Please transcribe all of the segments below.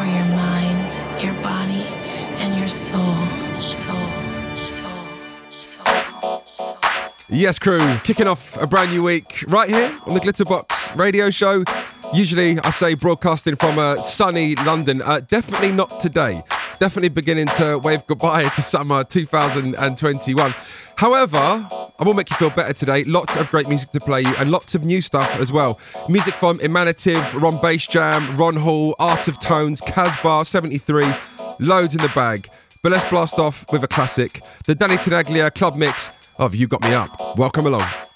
for your mind, your body, and your soul. Soul. Yes, crew, kicking off a brand new week right here on the Glitterbox radio show. Usually, I say broadcasting from a sunny London. Uh, definitely not today. Definitely beginning to wave goodbye to summer 2021. However, I will make you feel better today. Lots of great music to play you and lots of new stuff as well. Music from Emanative, Ron Basejam, Ron Hall, Art of Tones, Casbah 73, loads in the bag. But let's blast off with a classic the Danny Tenaglia club mix of You Got Me Up. Welcome along.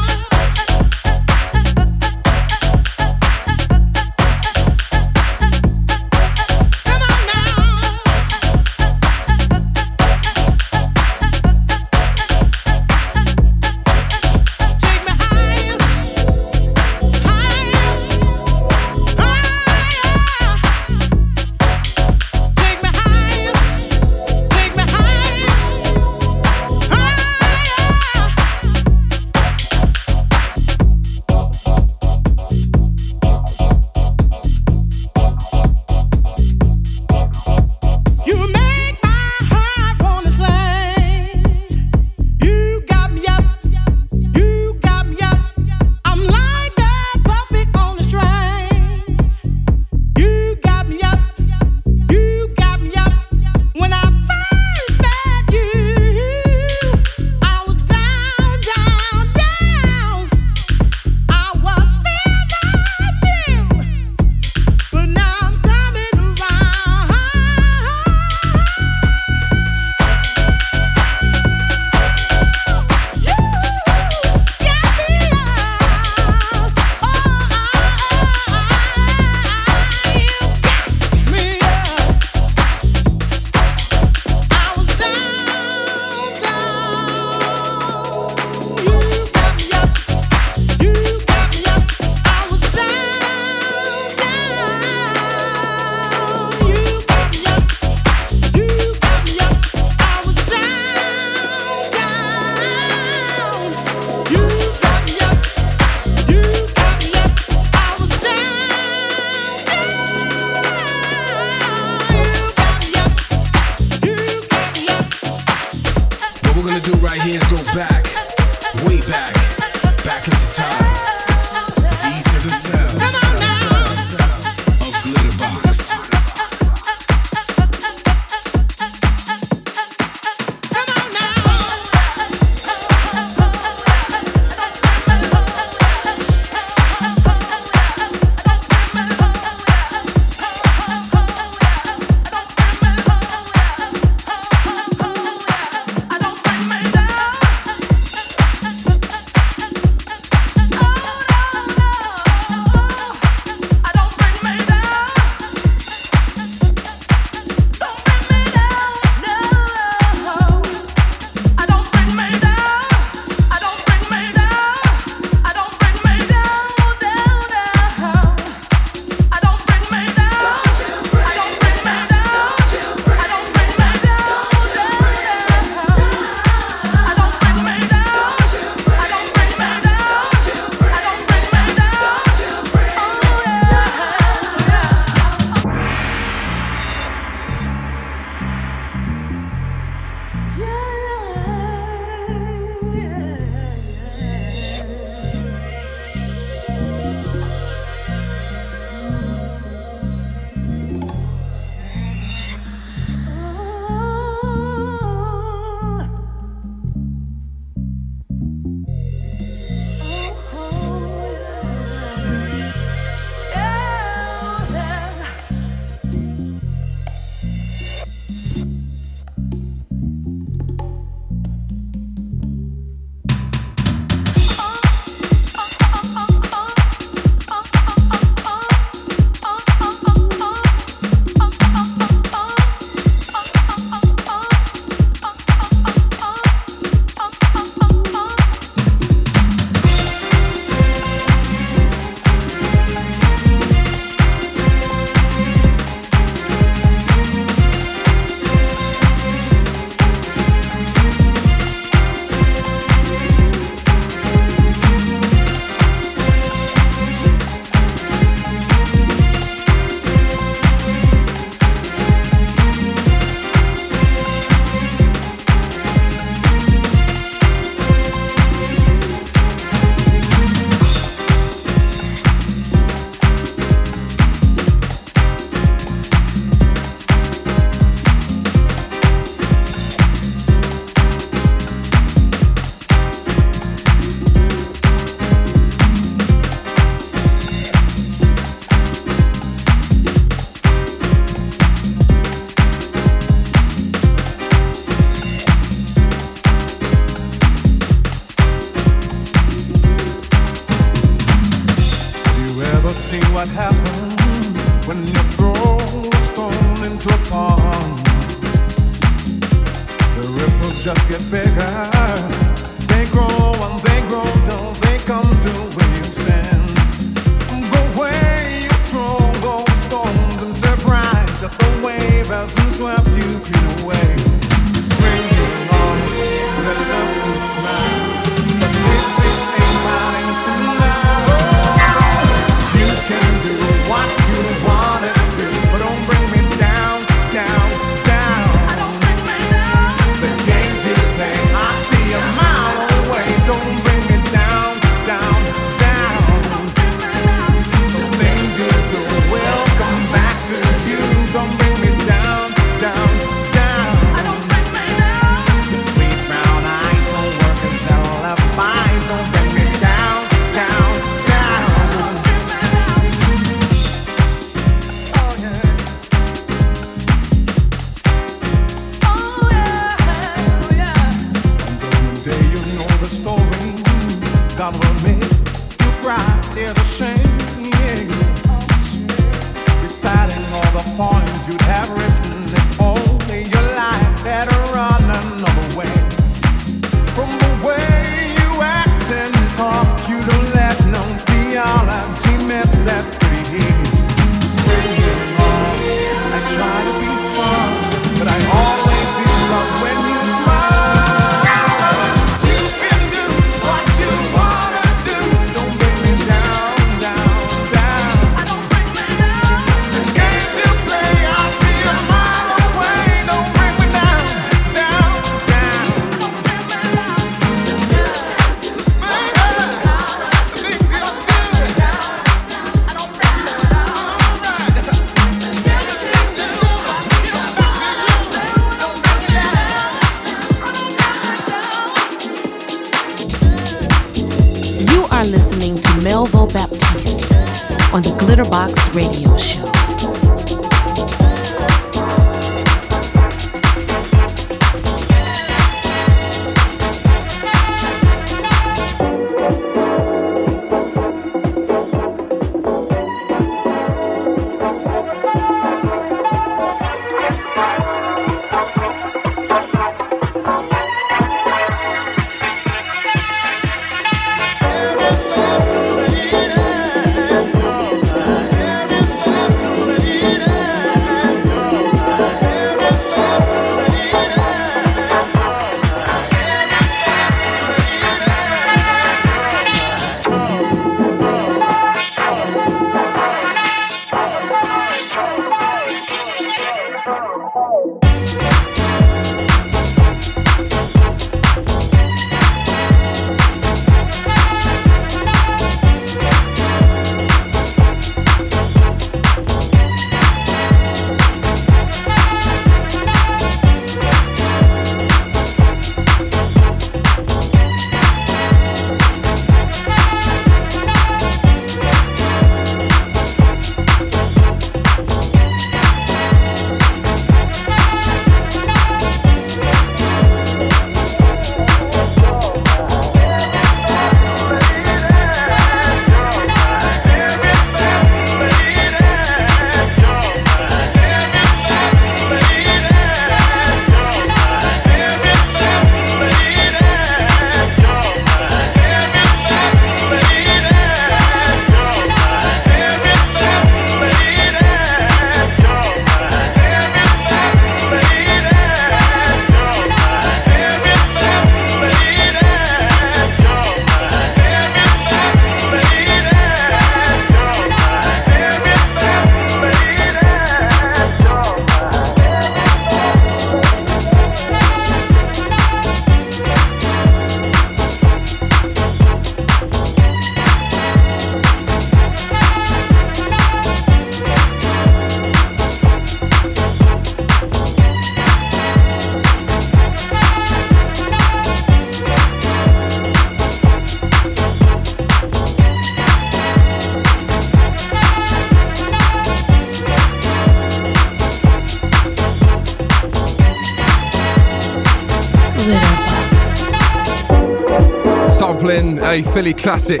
Philly classic.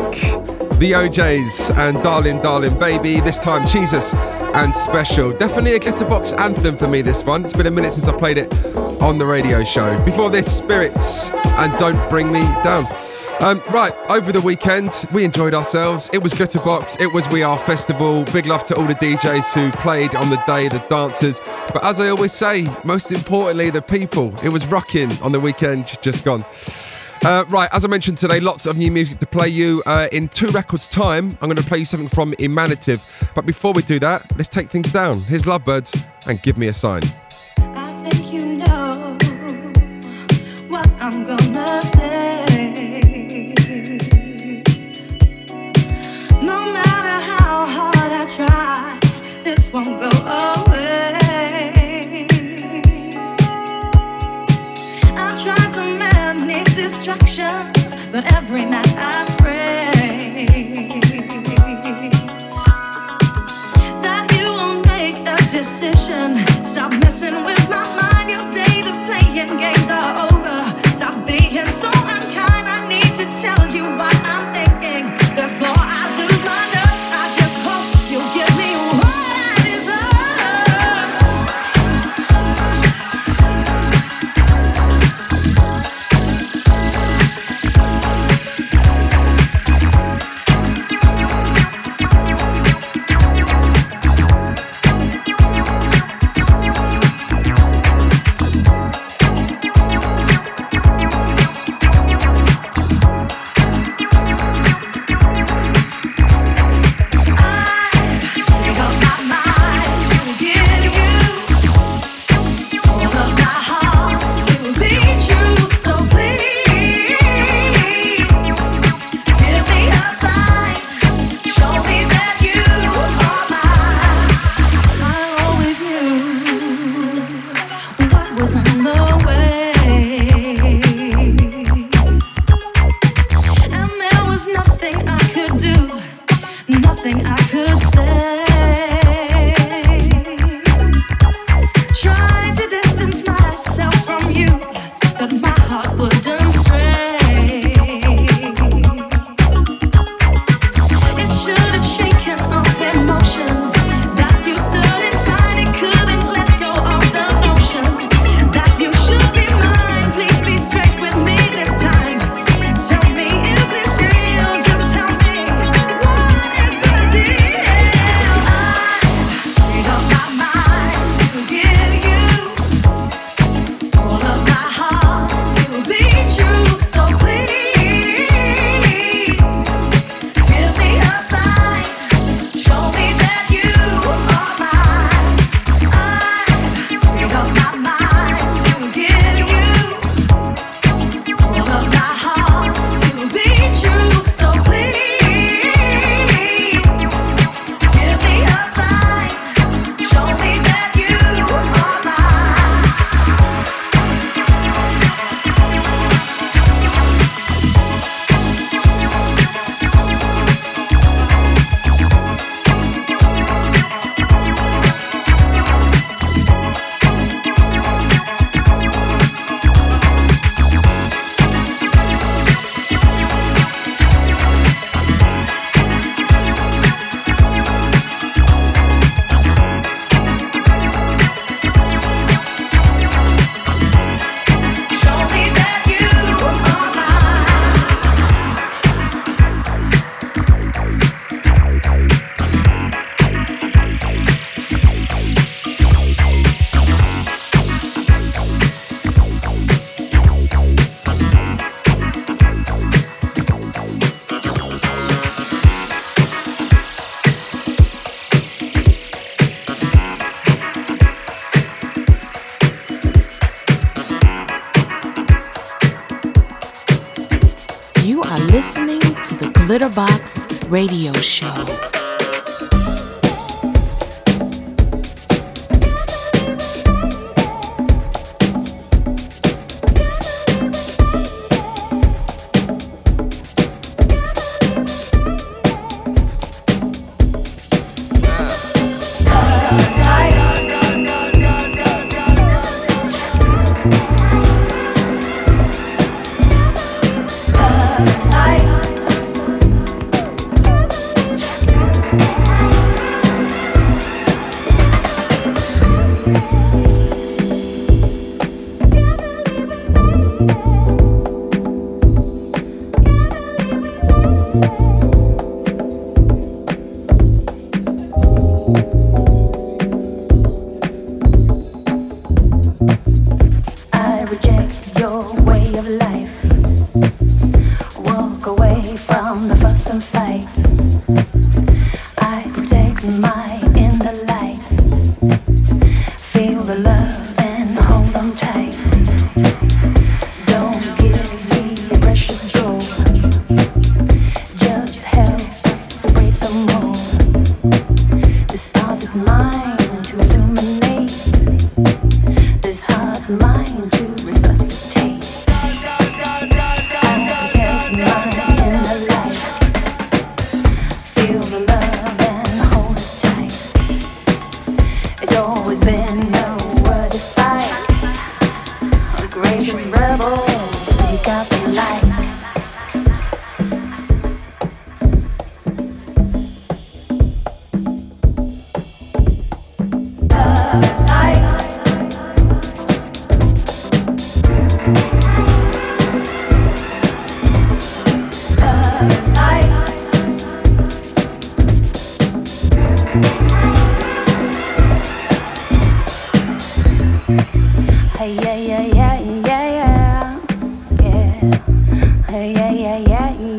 The O'Jays and Darling Darling Baby, this time Jesus and Special. Definitely a Glitterbox anthem for me, this one. It's been a minute since I played it on the radio show. Before this, Spirits and Don't Bring Me Down. Um, right, over the weekend, we enjoyed ourselves. It was Glitterbox, it was We Are Festival. Big love to all the DJs who played on the day, the dancers. But as I always say, most importantly, the people. It was rocking on the weekend just gone. Uh, right, as I mentioned today, lots of new music to play you. Uh, in two records' time, I'm going to play you something from Emanative. But before we do that, let's take things down. Here's Lovebirds and Give Me a Sign. Distractions, but every night I pray that you won't make decision. To the yeah, yeah, yeah.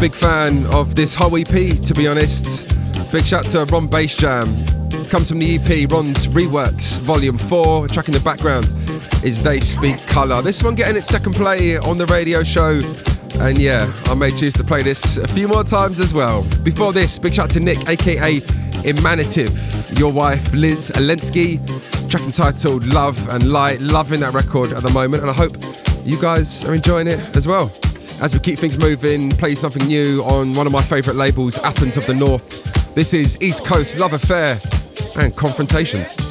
Big fan of this whole EP, to be honest. Big shout to Ron Basejam. Comes from the EP, Ron's Reworks, Volume 4. A track in the background is They Speak Colour. This one getting its second play on the radio show. And yeah, I may choose to play this a few more times as well. Before this, big shout to Nick, aka Emanative, your wife Liz Alensky. Track entitled Love and Light. Loving that record at the moment, and I hope you guys are enjoying it as well. As we keep things moving, play something new on one of my favourite labels, Athens of the North. This is East Coast Love Affair and Confrontations.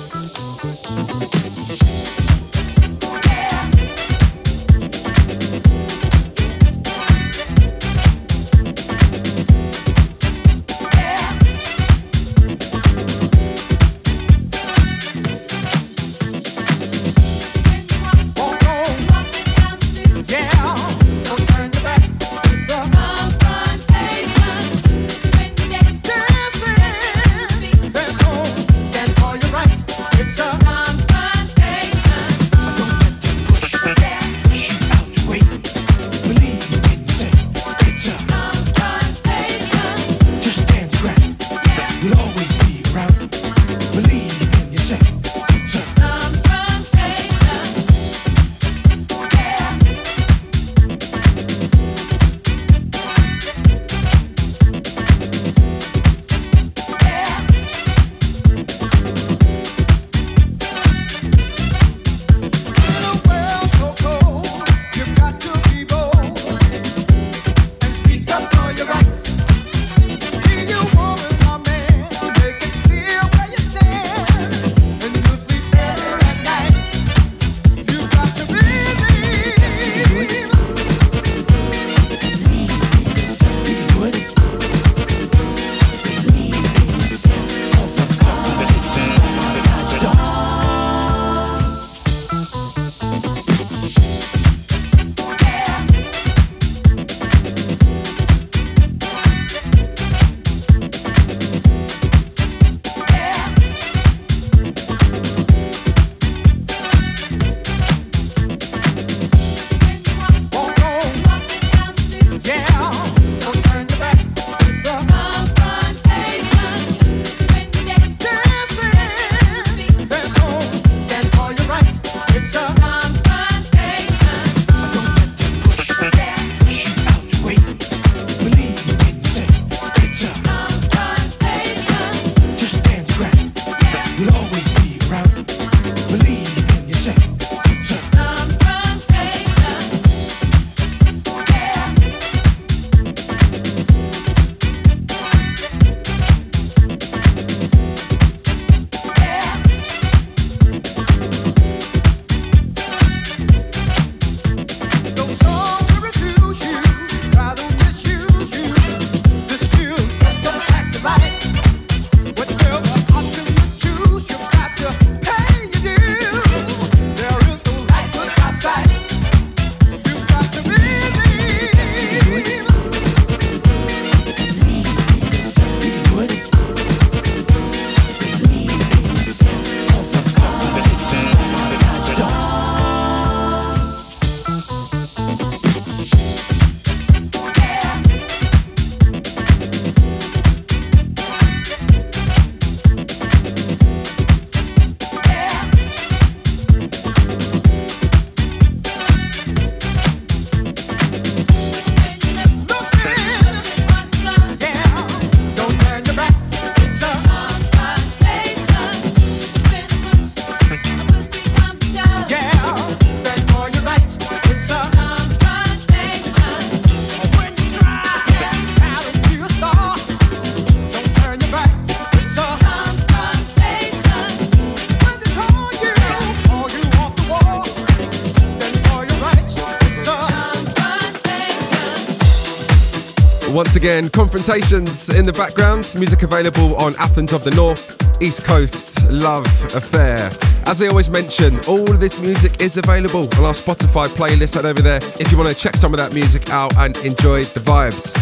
Again, Confrontations in the background. Music available on Athens of the North, East Coast Love Affair. As I always mention, all of this music is available on our Spotify playlist Head over there if you want to check some of that music out and enjoy the vibes.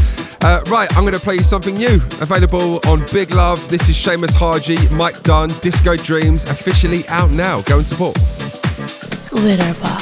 Uh, right, I'm going to play you something new. Available on Big Love. This is Seamus Haji, Mike Dunn, Disco Dreams, officially out now. Go and support. Glitterbox.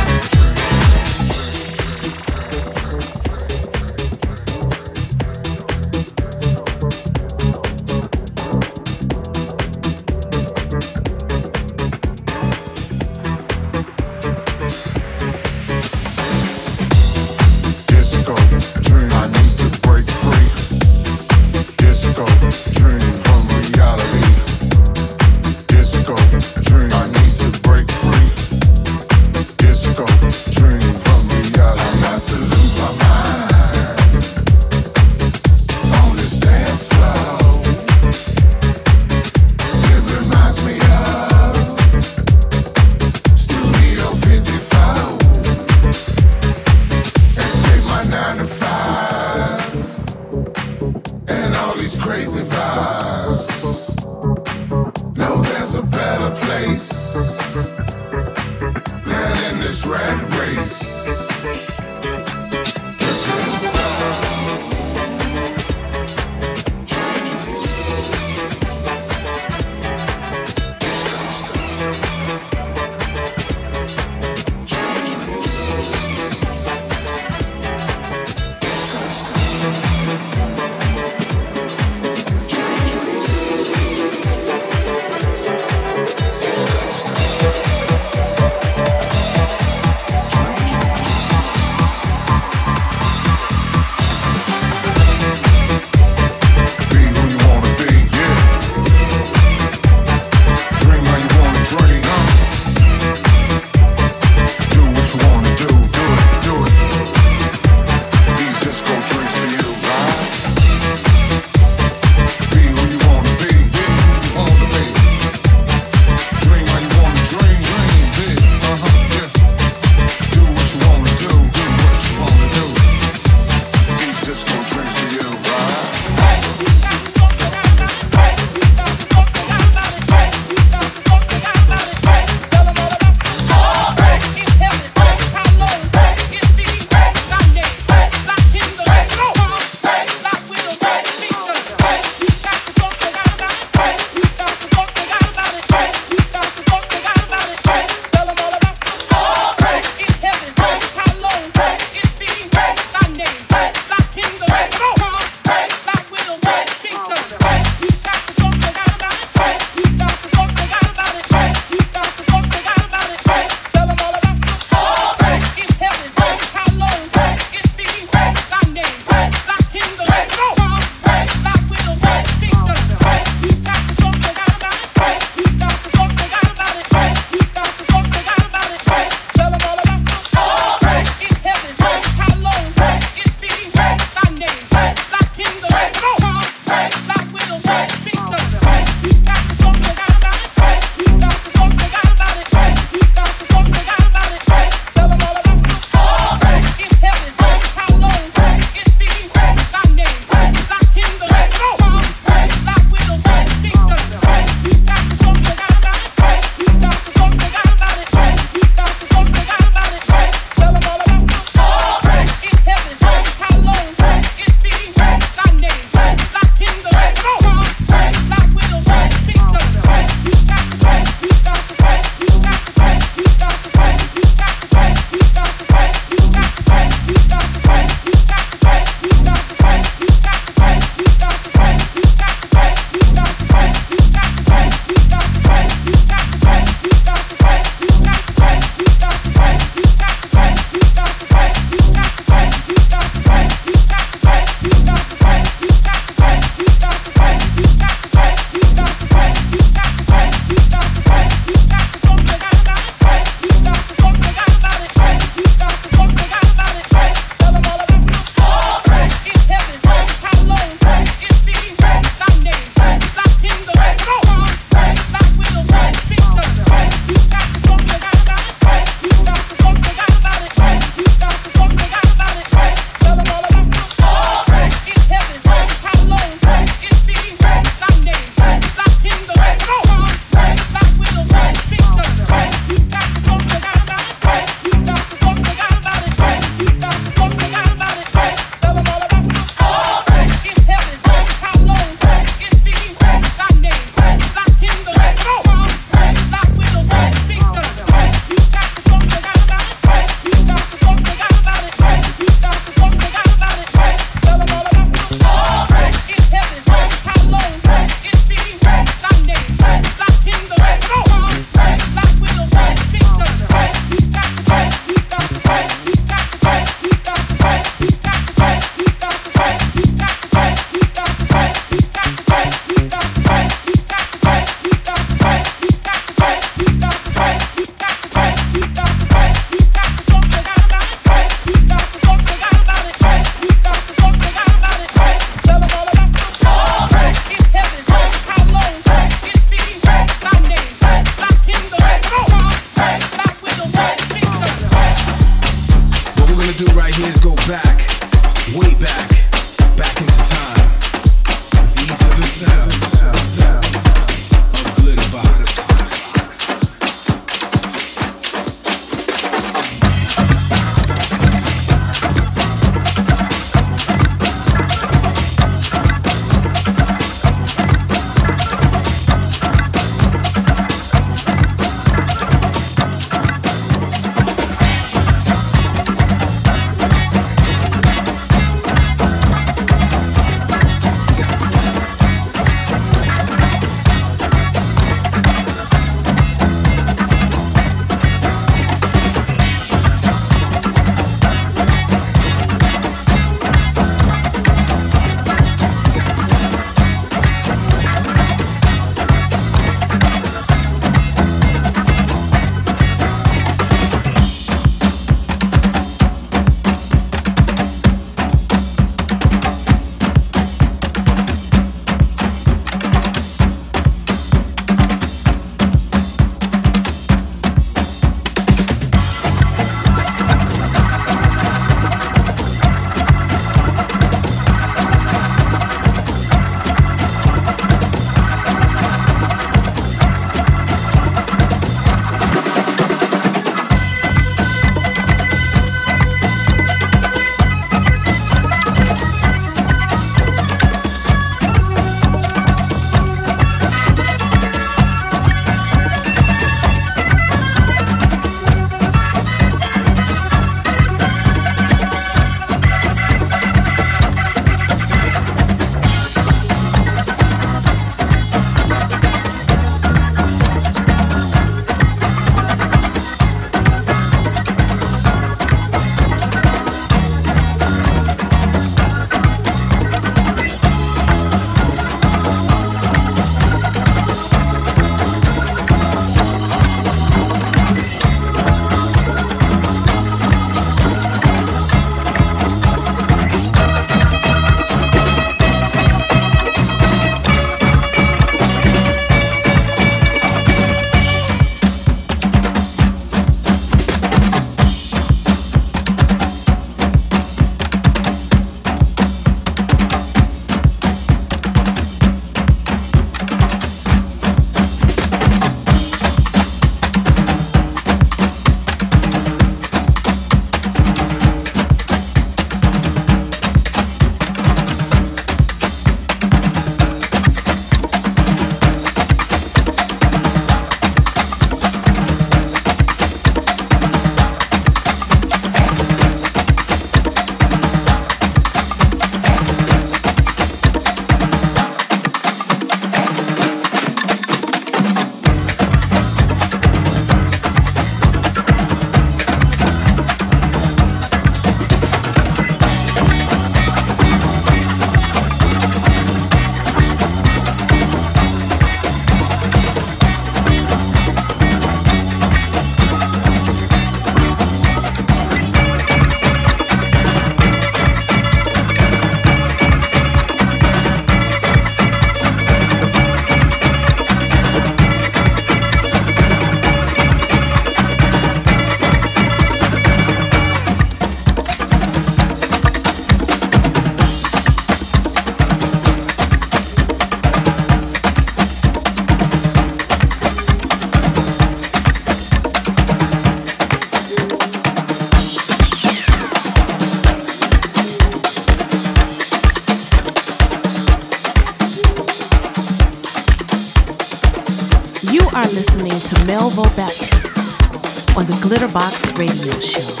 Glitterbox Radio Show.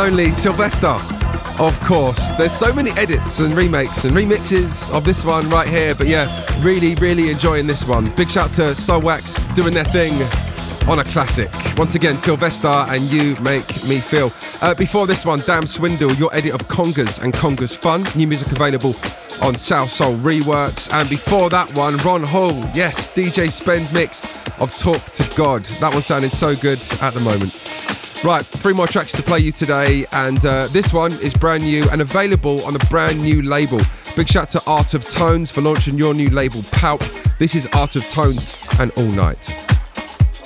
Only Sylvester. Of course, there's so many edits and remakes and remixes of this one right here, but yeah, really, really enjoying this one. Big shout to Soulwax doing their thing on a classic. Once again, Sylvester and You Make Me Feel. Uh, before this one, Damn Swindle, your edit of Congas and Congas Fun. New music available on Salsoul Reworks. And before that one, Ron Hall, yes, DJ Spen mix of Talk to God. That one sounding so good at the moment. Right, three more tracks to play you today, and uh, this one is brand new and available on a brand new label. Big shout to Art of Tones for launching your new label, Pout. This is Art of Tones and All Night.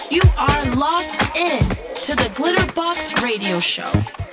You are locked in to the Glitterbox Radio Show.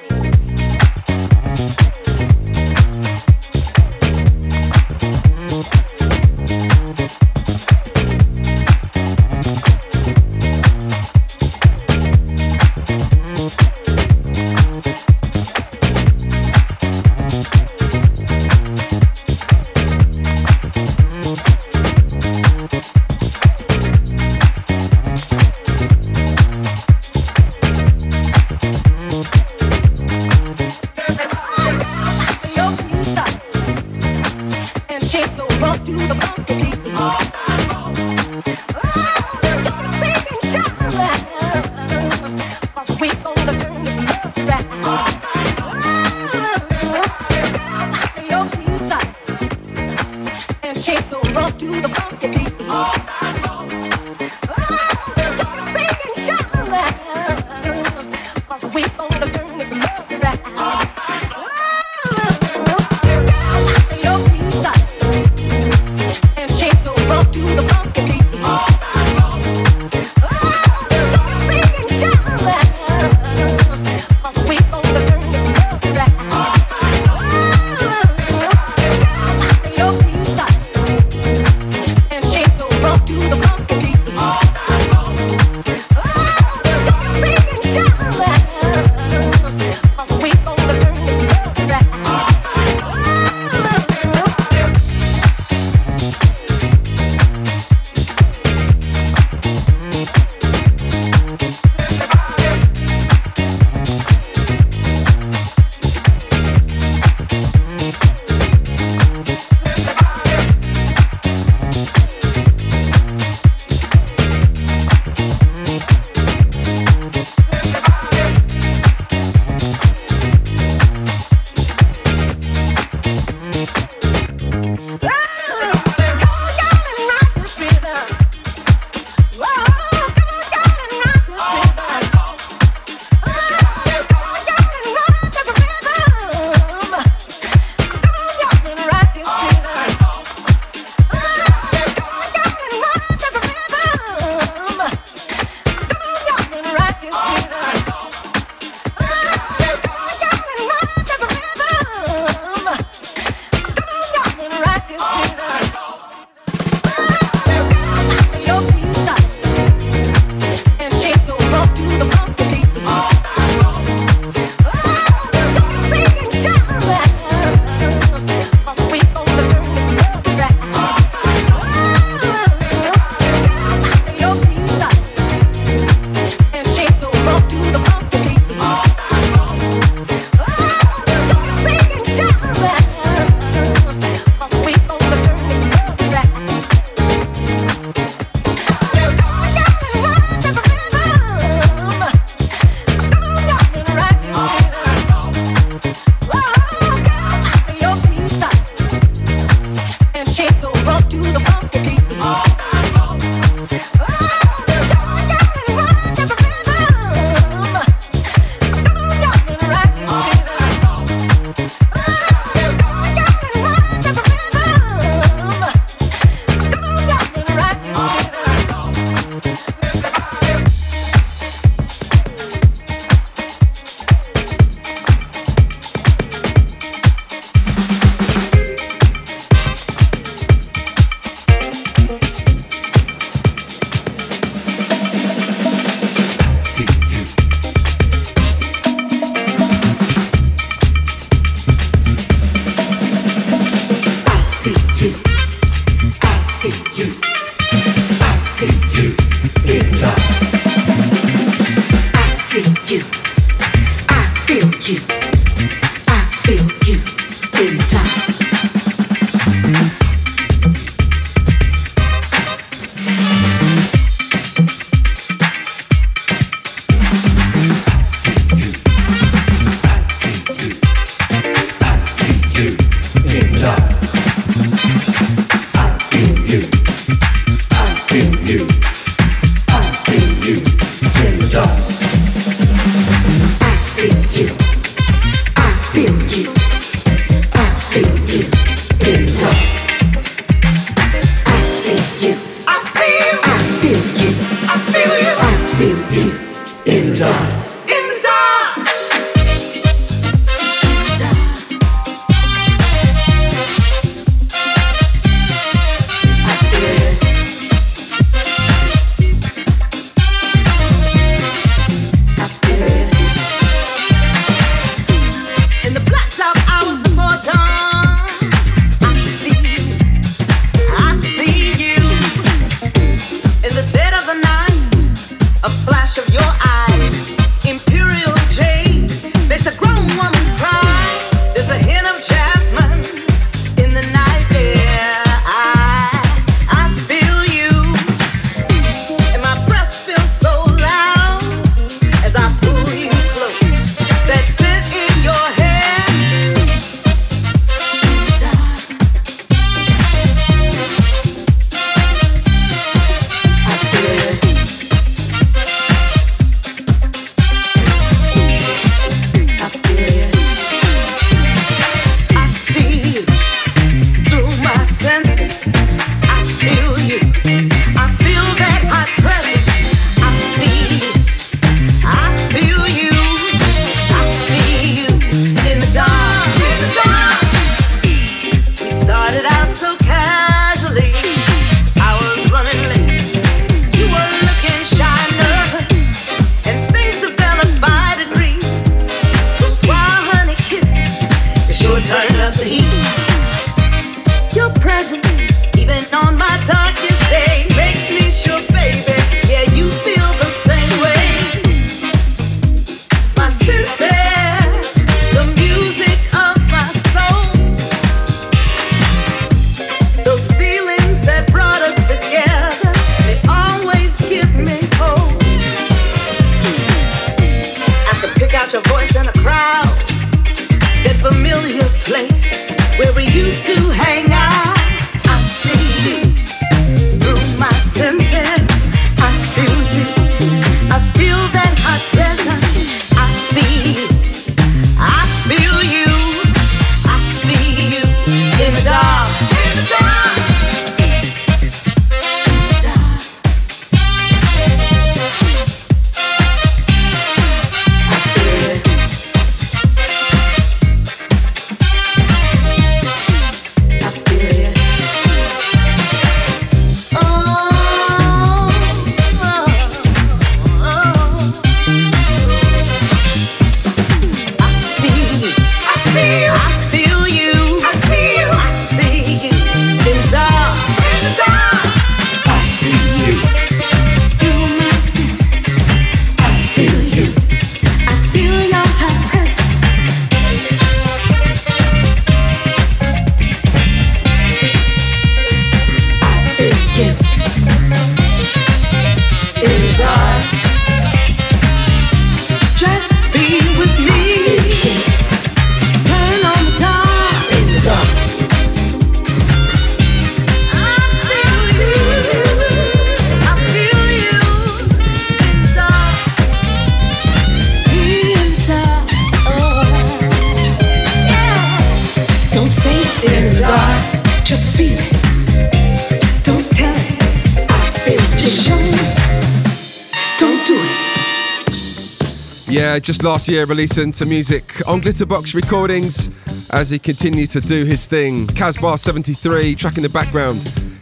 Yeah, just last year releasing some music on Glitterbox Recordings as he continued to do his thing. Casbar 73, track in the background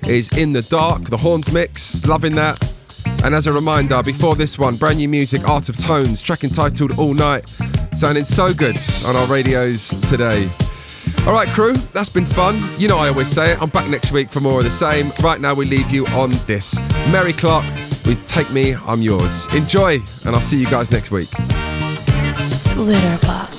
is In the Dark, the Horns mix, loving that. And as a reminder, before this one, brand new music, Art of Tones, track entitled All Night, sounding so good on our radios today. All right, crew, that's been fun. You know I always say it. I'm back next week for more of the same. Right now, we leave you on this. Mary Clark with Take Me, I'm Yours. Enjoy, and I'll see you guys next week. Glitterbox. Take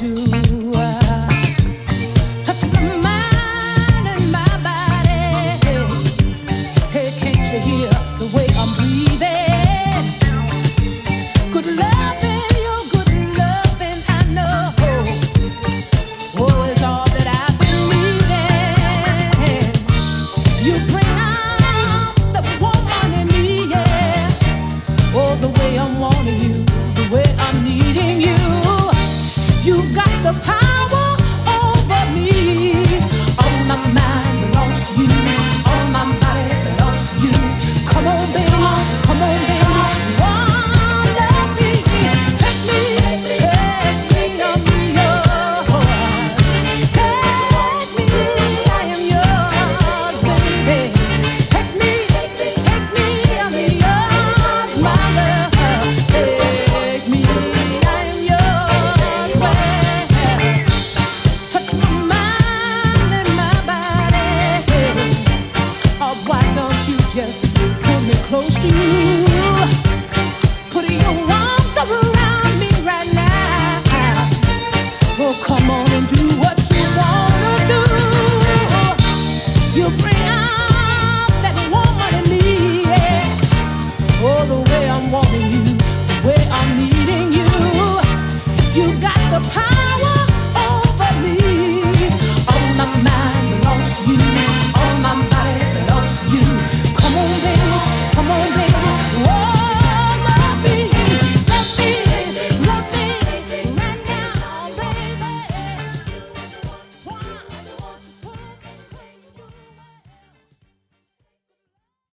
do.